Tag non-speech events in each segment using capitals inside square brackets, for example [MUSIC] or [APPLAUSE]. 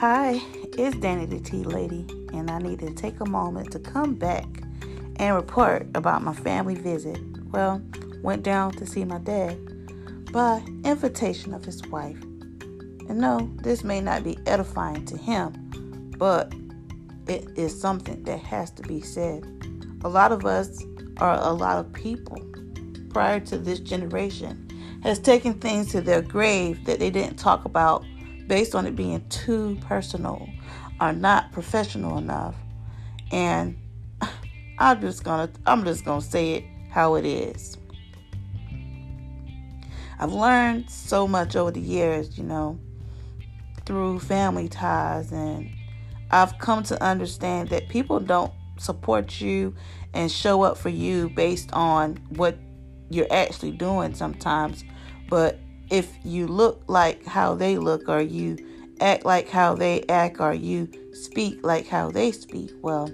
Hi, it's Danny the Tea Lady, and I need to take a moment to come back and report about my family visit. Well, went down to see my dad by invitation of his wife. And no, this may not be edifying to him, but it is something that has to be said. A lot of us, or a lot of people prior to this generation, has taken things to their grave that they didn't talk about based on it being too personal or not professional enough. And [LAUGHS] I'm just gonna I'm just gonna say it how it is. I've learned so much over the years, you know, through family ties and I've come to understand that people don't support you and show up for you based on what you're actually doing sometimes, but if you look like how they look or you act like how they act or you speak like how they speak, well,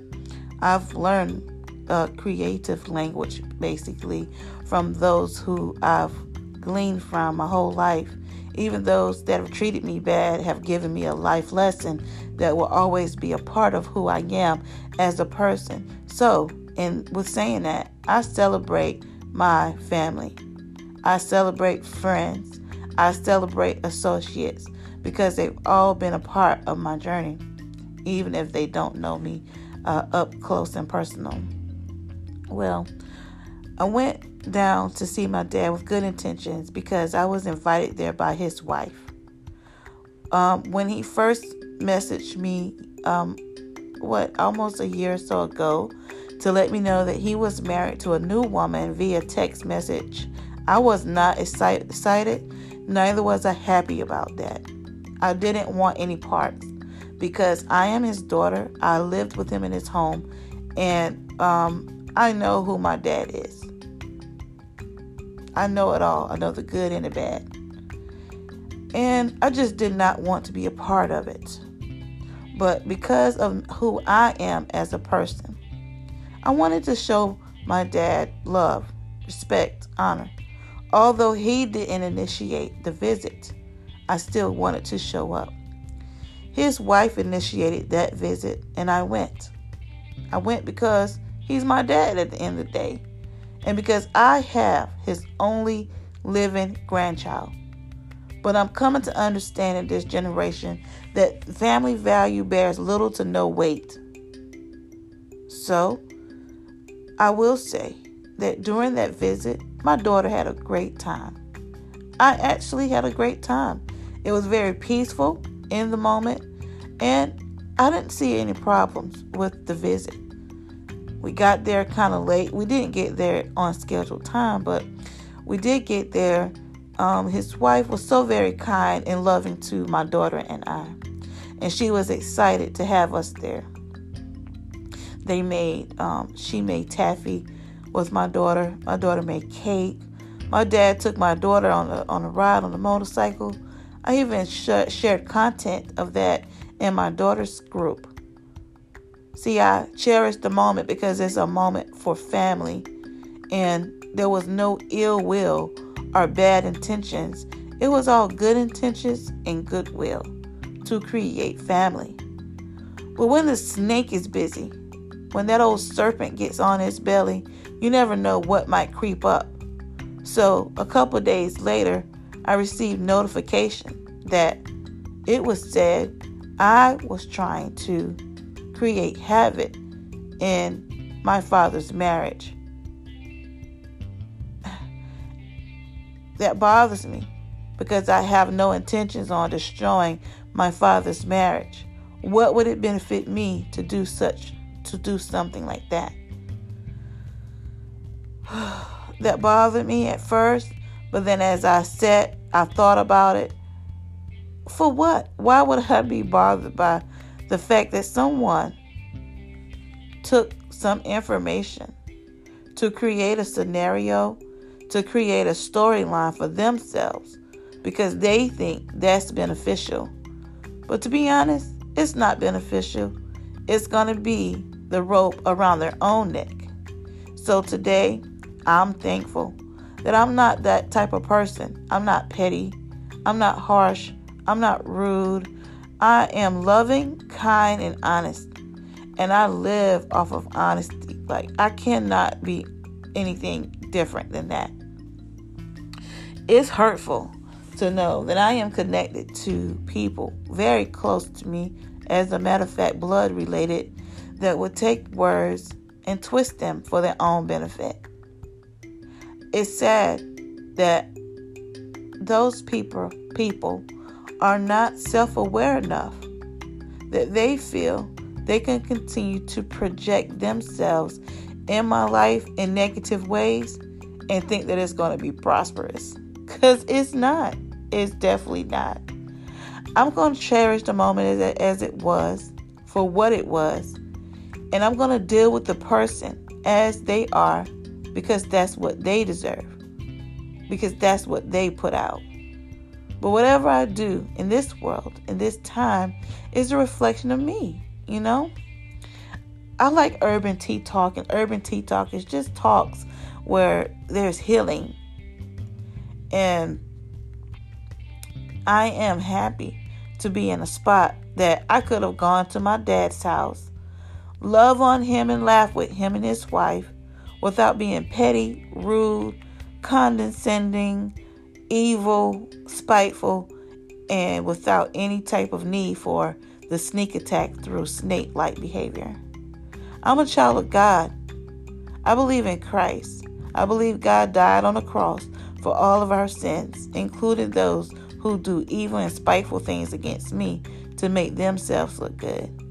I've learned a creative language basically from those who I've gleaned from my whole life. Even those that have treated me bad have given me a life lesson that will always be a part of who I am as a person. So, and with saying that, I celebrate my family. I celebrate friends. I celebrate associates because they've all been a part of my journey, even if they don't know me uh, up close and personal. Well, I went down to see my dad with good intentions because I was invited there by his wife. Um, when he first messaged me, um, what, almost a year or so ago, to let me know that he was married to a new woman via text message, I was not excited, neither was I happy about that. I didn't want any parts because I am his daughter. I lived with him in his home, and um, I know who my dad is. I know it all. I know the good and the bad. And I just did not want to be a part of it. But because of who I am as a person, I wanted to show my dad love, respect, honor. Although he didn't initiate the visit, I still wanted to show up. His wife initiated that visit, and I went. I went because He's my dad at the end of the day. And because I have his only living grandchild. But I'm coming to understand in this generation that family value bears little to no weight. So, I will say that during that visit, my daughter had a great time. I actually had a great time. It was very peaceful in the moment, and I didn't see any problems with the visit. We got there kind of late. We didn't get there on scheduled time, but we did get there. Um, his wife was so very kind and loving to my daughter and I, and she was excited to have us there. They made, um, she made taffy with my daughter. My daughter made cake. My dad took my daughter on a, on a ride on a motorcycle. I even sh- shared content of that in my daughter's group. See, I cherish the moment because it's a moment for family, and there was no ill will or bad intentions. It was all good intentions and goodwill to create family. But when the snake is busy, when that old serpent gets on its belly, you never know what might creep up. So, a couple days later, I received notification that it was said I was trying to create havoc in my father's marriage. [SIGHS] That bothers me because I have no intentions on destroying my father's marriage. What would it benefit me to do such to do something like that? [SIGHS] that bothered me at first, but then as I sat, I thought about it. For what? Why would I be bothered by the fact that someone took some information to create a scenario, to create a storyline for themselves because they think that's beneficial. But to be honest, it's not beneficial. It's going to be the rope around their own neck. So today, I'm thankful that I'm not that type of person. I'm not petty. I'm not harsh. I'm not rude. I am loving, kind, and honest. And I live off of honesty. Like, I cannot be anything different than that. It's hurtful to know that I am connected to people very close to me, as a matter of fact, blood related, that would take words and twist them for their own benefit. It's sad that those people people are not self-aware enough that they feel they can continue to project themselves in my life in negative ways and think that it's going to be prosperous cuz it's not. It's definitely not. I'm going to cherish the moment as it, as it was for what it was. And I'm going to deal with the person as they are because that's what they deserve. Because that's what they put out. But whatever I do in this world, in this time, is a reflection of me, you know? I like urban tea talk, and urban tea talk is just talks where there's healing. And I am happy to be in a spot that I could have gone to my dad's house, love on him and laugh with him and his wife without being petty, rude, condescending, evil, spiteful, and without any type of need for the sneak attack through snake like behavior. I'm a child of God. I believe in Christ. I believe God died on the cross for all of our sins, including those who do evil and spiteful things against me to make themselves look good.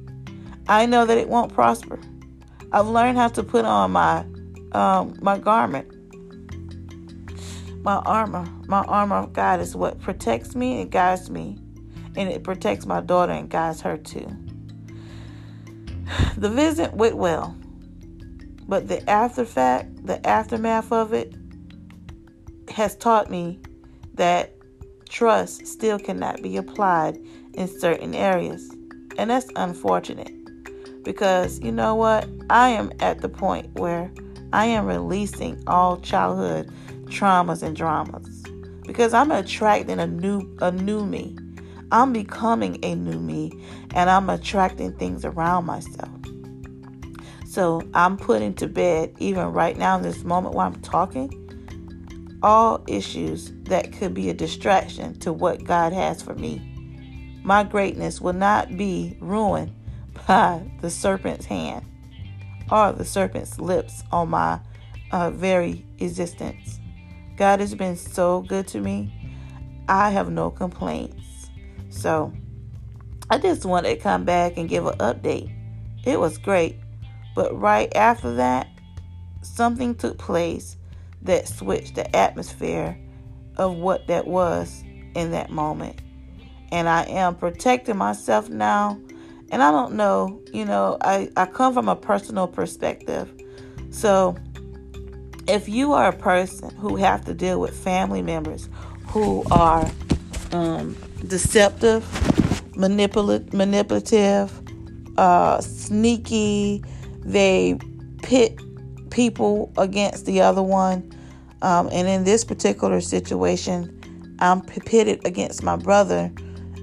I know that it won't prosper. I've learned how to put on my um, my garment my armor. My armor of God is what protects me and guides me. And it protects my daughter and guides her too. The visit went well. But the after fact, the aftermath of it has taught me that trust still cannot be applied in certain areas. And that's unfortunate. Because you know what? I am at the point where I am releasing all childhood traumas and dramas because I'm attracting a new a new me. I'm becoming a new me and I'm attracting things around myself. So I'm putting to bed, even right now in this moment while I'm talking, all issues that could be a distraction to what God has for me. My greatness will not be ruined by the serpent's hand or the serpent's lips on my uh, very existence. God has been so good to me. I have no complaints. So I just wanted to come back and give an update. It was great. But right after that, something took place that switched the atmosphere of what that was in that moment. And I am protecting myself now. And I don't know, you know, I, I come from a personal perspective. So if you are a person who have to deal with family members who are um, deceptive, manipulative, manipulative, uh, sneaky, they pit people against the other one. Um, and in this particular situation, I'm pitted against my brother,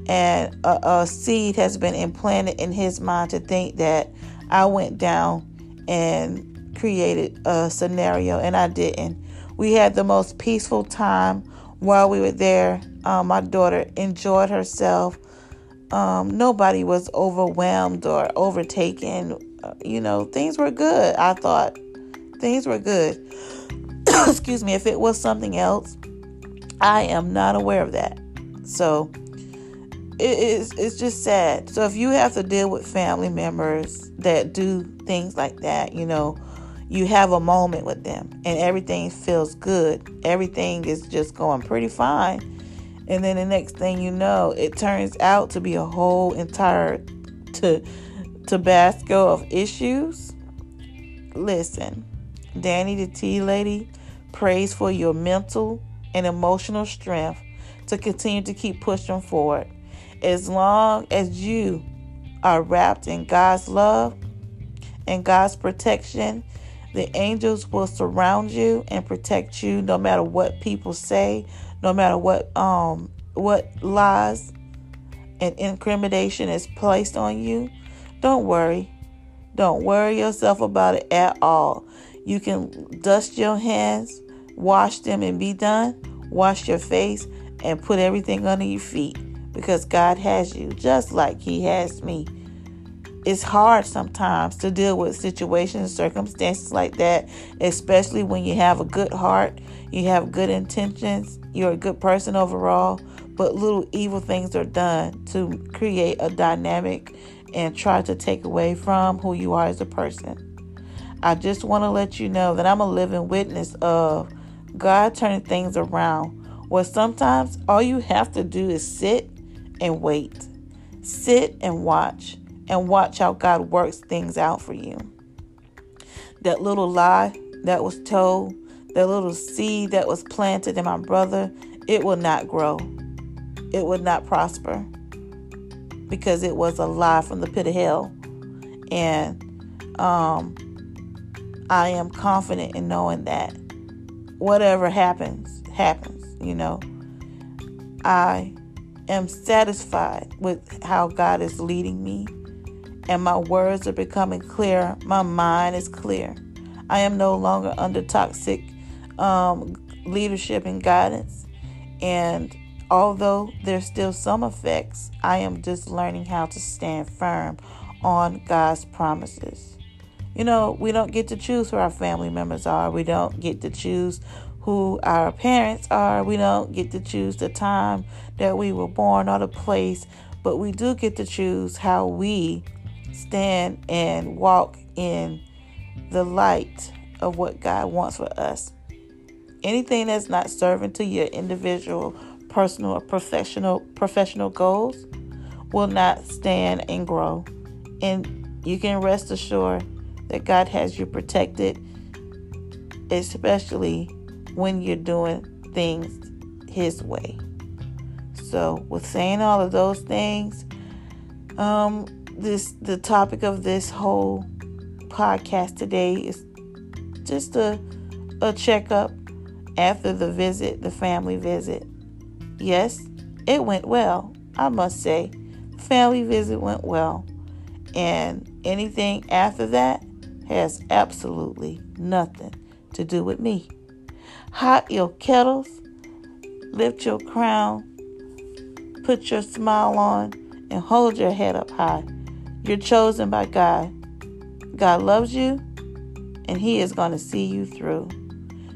and a, a seed has been implanted in his mind to think that I went down and created a scenario, and I didn't. We had the most peaceful time while we were there. Um, my daughter enjoyed herself. Um, nobody was overwhelmed or overtaken. Uh, you know, things were good. I thought things were good. [COUGHS] Excuse me. If it was something else, I am not aware of that. So it is it's just sad. So if you have to deal with family members that do things like that, you know, you have a moment with them and everything feels good. Everything is just going pretty fine. And then the next thing you know, it turns out to be a whole entire to Tabasco of issues. Listen, Danny the Tea Lady prays for your mental and emotional strength to continue to keep pushing forward. As long as you are wrapped in God's love and God's protection the angels will surround you and protect you no matter what people say, no matter what um what lies and incrimination is placed on you, don't worry. Don't worry yourself about it at all. You can dust your hands, wash them, and be done. Wash your face and put everything under your feet because God has you just like He has me. It's hard sometimes to deal with situations, circumstances like that, especially when you have a good heart, you have good intentions, you're a good person overall, but little evil things are done to create a dynamic and try to take away from who you are as a person. I just want to let you know that I'm a living witness of God turning things around. Where sometimes all you have to do is sit and wait, sit and watch, and watch how God works things out for you. That little lie that was told, that little seed that was planted in my brother, it will not grow. It will not prosper because it was a lie from the pit of hell. And um, I am confident in knowing that whatever happens, happens, you know. I am satisfied with how God is leading me, and my words are becoming clear. My mind is clear. I am no longer under toxic um, leadership and guidance. And although there's still some effects, I am just learning how to stand firm on God's promises. You know, we don't get to choose who our family members are. We don't get to choose who our parents are. We don't get to choose the time that we were born or the place, but we do get to choose how we stand and walk in the light of what God wants for us. Anything that's not serving to your individual personal or professional professional goals will not stand and grow. And you can rest assured that God has you protected, especially when you're doing things His way. So, with saying all of those things, um, this the topic of this whole podcast today is just a a checkup after the visit, the family visit. Yes, it went well, I must say. Family visit went well. And anything after that has absolutely nothing to do with me. Hot your kettles, lift your crown, put your smile on, and hold your head up high. You're chosen by God. God loves you, and He is going to see you through.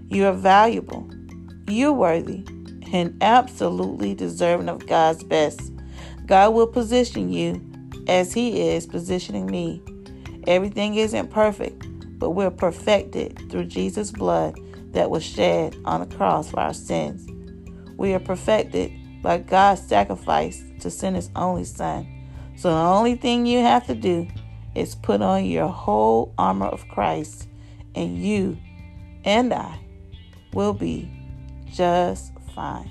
You are valuable. You're worthy and absolutely deserving of God's best. God will position you as He is positioning me. Everything isn't perfect, but we're perfected through Jesus' blood that was shed on the cross for our sins. We are perfected by God's sacrifice to send His only Son. So the only thing you have to do is put on your whole armor of Christ, and you and I will be just fine.